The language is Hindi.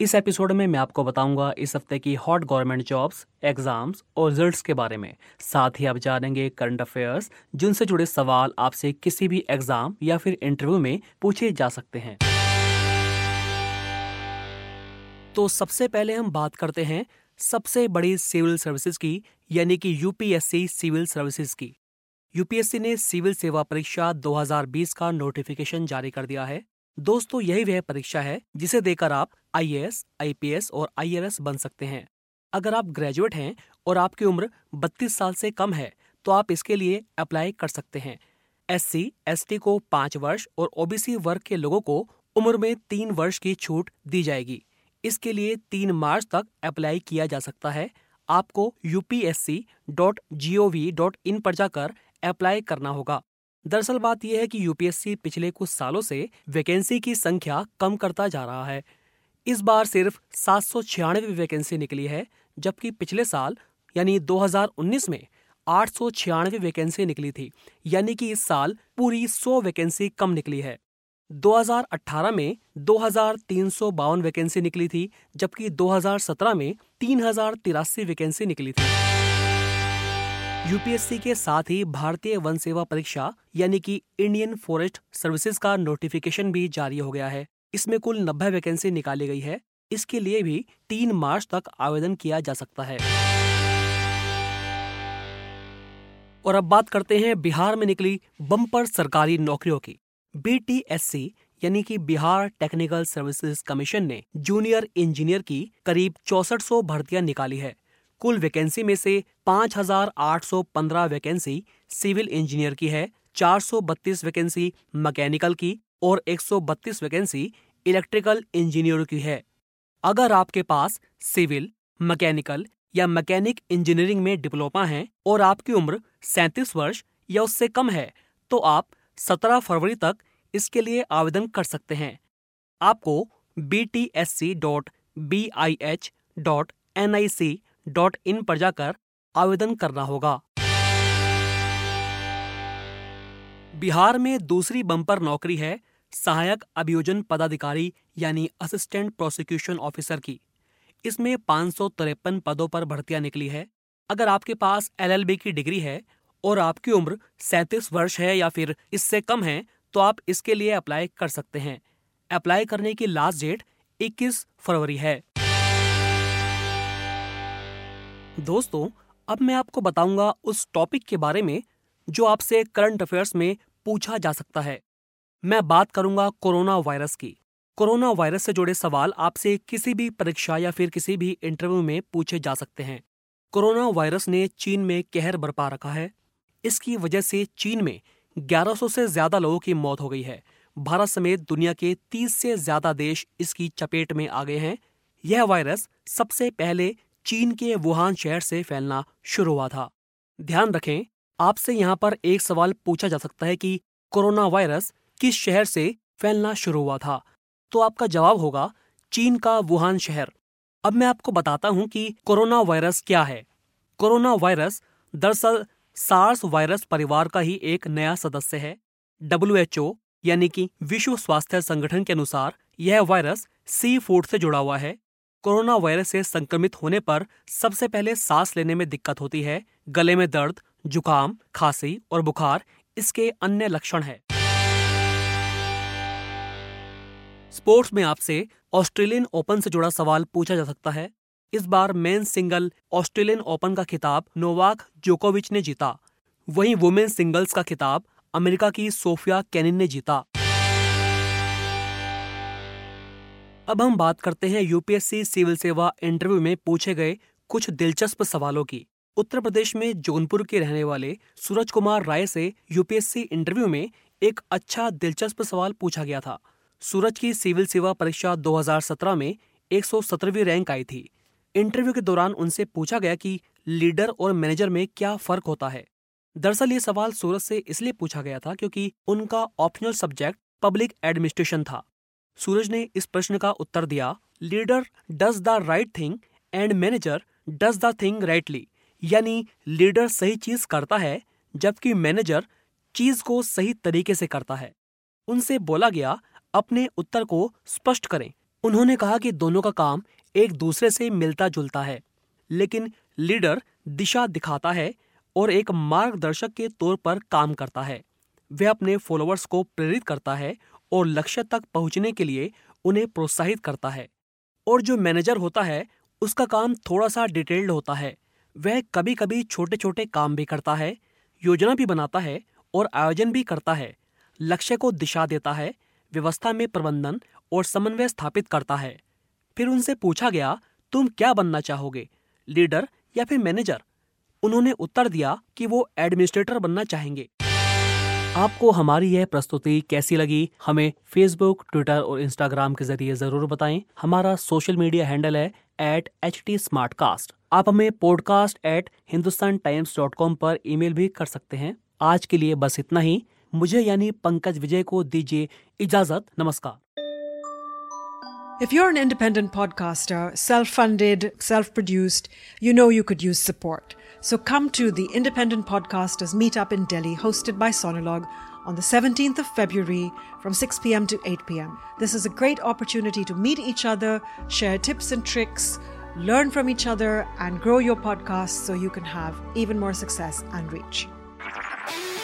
इस एपिसोड में मैं आपको बताऊँगा इस हफ़्ते की हॉट गवर्नमेंट जॉब्स, एग्ज़ाम्स और रिजल्ट्स के बारे में। साथ ही आप जानेंगे करंट अफेयर्स, जिनसे जुड़े सवाल आपसे किसी भी एग्ज़ाम या फिर इंटरव्यू में पूछे जा सकते हैं। तो सबसे पहले हम बात करते हैं सबसे बड़ी सिविल सर्विसेज़ की, यानी कि यूपीएससी सिविल सर्विसेज़ की। यूपीएससी ने सिविल सेवा परीक्षा 2020 का नोटिफिकेशन जारी कर दिया है। दोस्तों यही वह परीक्षा है जिसे देकर आप आईएएस, आईपीएस और आईआरएस बन सकते हैं। अगर आप ग्रेजुएट हैं और आपकी उम्र 32 साल से कम है तो आप इसके लिए अप्लाई कर सकते हैं। एस सी एस टी को पाँच वर्ष और ओबीसी वर्ग के लोगों को उम्र में तीन वर्ष की छूट दी जाएगी। इसके लिए तीन मार्च तक अप्लाई किया जा सकता है। आपको upsc.gov.in पर जाकर अप्लाई करना होगा। दरअसल बात यह है कि यूपीएससी पिछले कुछ सालों से वैकेंसी की संख्या कम करता जा रहा है। इस बार सिर्फ़ सात सौ छियानवे वैकेंसी निकली है, जबकि पिछले साल, यानी 2019 में, आठ सौ छियानवे वैकेंसी निकली थी, यानी कि इस साल पूरी 100 वैकेंसी कम निकली है। 2018 में दो हज़ार तीन सौ बावन वैकेंसी निकली थी, जबकि 2017 में तीन हज़ार तिरासी वैकेंसी निकली थी। यूपीएससी के साथ ही भारतीय वन सेवा परीक्षा, यानी कि इंडियन फॉरेस्ट सर्विसेज़ का नोटिफिकेशन भी जारी हो गया है। इसमें कुल नब्बे वैकेंसी निकाली गई है। इसके लिए भी तीन मार्च तक आवेदन किया जा सकता है। और अब बात करते हैं बिहार में निकली बम्पर सरकारी नौकरियों की। बीटीएससी यानी कि बिहार टेक्निकल सर्विसेज़ कमीशन ने जूनियर इंजीनियर की करीब चौसठ सौ भर्तियाँ निकाली है। कुल वैकेंसी में से 5,815 वैकेंसी सिविल इंजीनियर की है 432 वैकेंसी मैकेनिकल की और 132 वैकेंसी इलेक्ट्रिकल इंजीनियर की है। अगर आपके पास सिविल मैकेनिकल या मैकेनिक इंजीनियरिंग में डिप्लोमा है और आपकी उम्र 37 वर्ष या उससे कम है तो आप 17 फरवरी तक इसके लिए आवेदन कर सकते हैं। आपको B T S C dot B I H dot N I C dot in पर जाकर आवेदन करना होगा। बिहार में दूसरी बम्पर नौकरी है सहायक अभियोजन पदाधिकारी यानी असिस्टेंट प्रोसिक्यूशन ऑफिसर की। इसमें पाँच पदों पर भर्तियाँ निकली है। अगर आपके पास एलएलबी की डिग्री है और आपकी उम्र सैंतीस वर्ष है या फिर इससे कम है तो आप इसके लिए अप्लाई कर सकते हैं। अप्लाई करने की लास्ट डेट 21 फरवरी है। दोस्तों अब मैं आपको बताऊँगा उस टॉपिक के बारे में जो आपसे करंट अफेयर्स में पूछा जा सकता है। मैं बात करूँगा कोरोना वायरस की। कोरोना वायरस से जुड़े सवाल आपसे किसी भी परीक्षा या फिर किसी भी इंटरव्यू में पूछे जा सकते हैं। कोरोना वायरस ने चीन में कहर बरपा रखा है। इसकी वजह से चीन में 1100 से ज़्यादा लोगों की मौत हो गई है। भारत समेत दुनिया के 30 से ज़्यादा देश इसकी चपेट में आ गए हैं। यह वायरस सबसे पहले चीन के वुहान शहर से फैलना शुरू हुआ था। ध्यान रखें, आपसे यहाँ पर एक सवाल पूछा जा सकता है कि कोरोना वायरस किस शहर से फैलना शुरू हुआ था? तो आपका जवाब होगा, चीन का वुहान शहर। अब मैं आपको बताता हूँ कि कोरोना वायरस क्या है। कोरोना वायरस दरअसल सार्स वायरस परिवार का ही एक नया सदस्य है। डब्ल्यूएचओ यानी कि विश्व स्वास्थ्य संगठन के अनुसार यह वायरस सी फ़ूड से जुड़ा हुआ है। कोरोना वायरस से संक्रमित होने पर सबसे पहले सांस लेने में दिक्कत होती है, गले में दर्द, जुकाम, खांसी और बुखार, इसके अन्य लक्षण है। स्पोर्ट्स में आपसे ऑस्ट्रेलियन ओपन से जुड़ा सवाल पूछा जा सकता है। इस बार मेन सिंगल ऑस्ट्रेलियन ओपन का खिताब नोवाक जोकोविच ने जीता। वहीं वुमेन सिंगल्स का खिताब अमेरिका की सोफिया कैनिन ने जीता। अब हम बात करते हैं यूपीएससी सिविल सेवा इंटरव्यू में पूछे गए कुछ दिलचस्प सवालों की। उत्तर प्रदेश में जौनपुर के रहने वाले सूरज कुमार राय से यूपीएससी इंटरव्यू में एक अच्छा दिलचस्प सवाल पूछा गया था। सूरज की सिविल सेवा परीक्षा 2017 में 117वीं रैंक आई थी। इंटरव्यू के दौरान उनसे पूछा गया कि लीडर और मैनेजर में क्या फ़र्क होता है। दरअसल ये सवाल सूरज से इसलिए पूछा गया था क्योंकि उनका ऑप्शनल सब्जेक्ट पब्लिक एडमिनिस्ट्रेशन था। सूरज ने इस प्रश्न का उत्तर दिया, leader does the right thing and manager does the thing rightly. यानी लीडर सही चीज़ करता है, जबकि मैनेजर चीज़ को सही तरीके से करता है। उनसे बोला गया, अपने उत्तर को स्पष्ट करें। उन्होंने कहा कि दोनों का काम एक दूसरे से मिलता जुलता है, लेकिन लीडर दिशा दिखाता है और एक मार्गदर्शक के तौर पर काम करता है। वह अपने फॉलोअर्स को प्रेरित करता है और लक्ष्य तक पहुँचने के लिए उन्हें प्रोत्साहित करता है। और जो मैनेजर होता है, उसका काम थोड़ा सा डिटेल्ड होता है। वह कभी कभी छोटे छोटे काम भी करता है, योजना भी बनाता है और आयोजन भी करता है। लक्ष्य को दिशा देता है, व्यवस्था में प्रबंधन और समन्वय स्थापित करता है। फिर उनसे पूछा गया, तुम क्या बनना चाहोगे? लीडर या फिर मैनेजर? उन्होंने उत्तर दिया कि वो एडमिनिस्ट्रेटर बनना चाहेंगे। आपको हमारी यह प्रस्तुति कैसी लगी, हमें फेसबुक ट्विटर और इंस्टाग्राम के ज़रिए ज़रूर बताएँ। हमारा सोशल मीडिया हैंडल है एट एच टी आप हमें podcast at Hindustan Times dot com पर ईमेल भी कर सकते हैं। आज के लिए बस इतना ही। मुझे यानी पंकज विजय को दीजिए इजाज़त। नमस्कार। If you're an independent podcaster, self funded, self produced, you know you could use support. So come to the Independent Podcasters Meetup in Delhi, hosted by Sonolog on the 17th of February from 6 pm to 8 pm. This is a great opportunity to meet each other, share tips and tricks, learn from each other, and grow your podcast so you can have even more success and reach.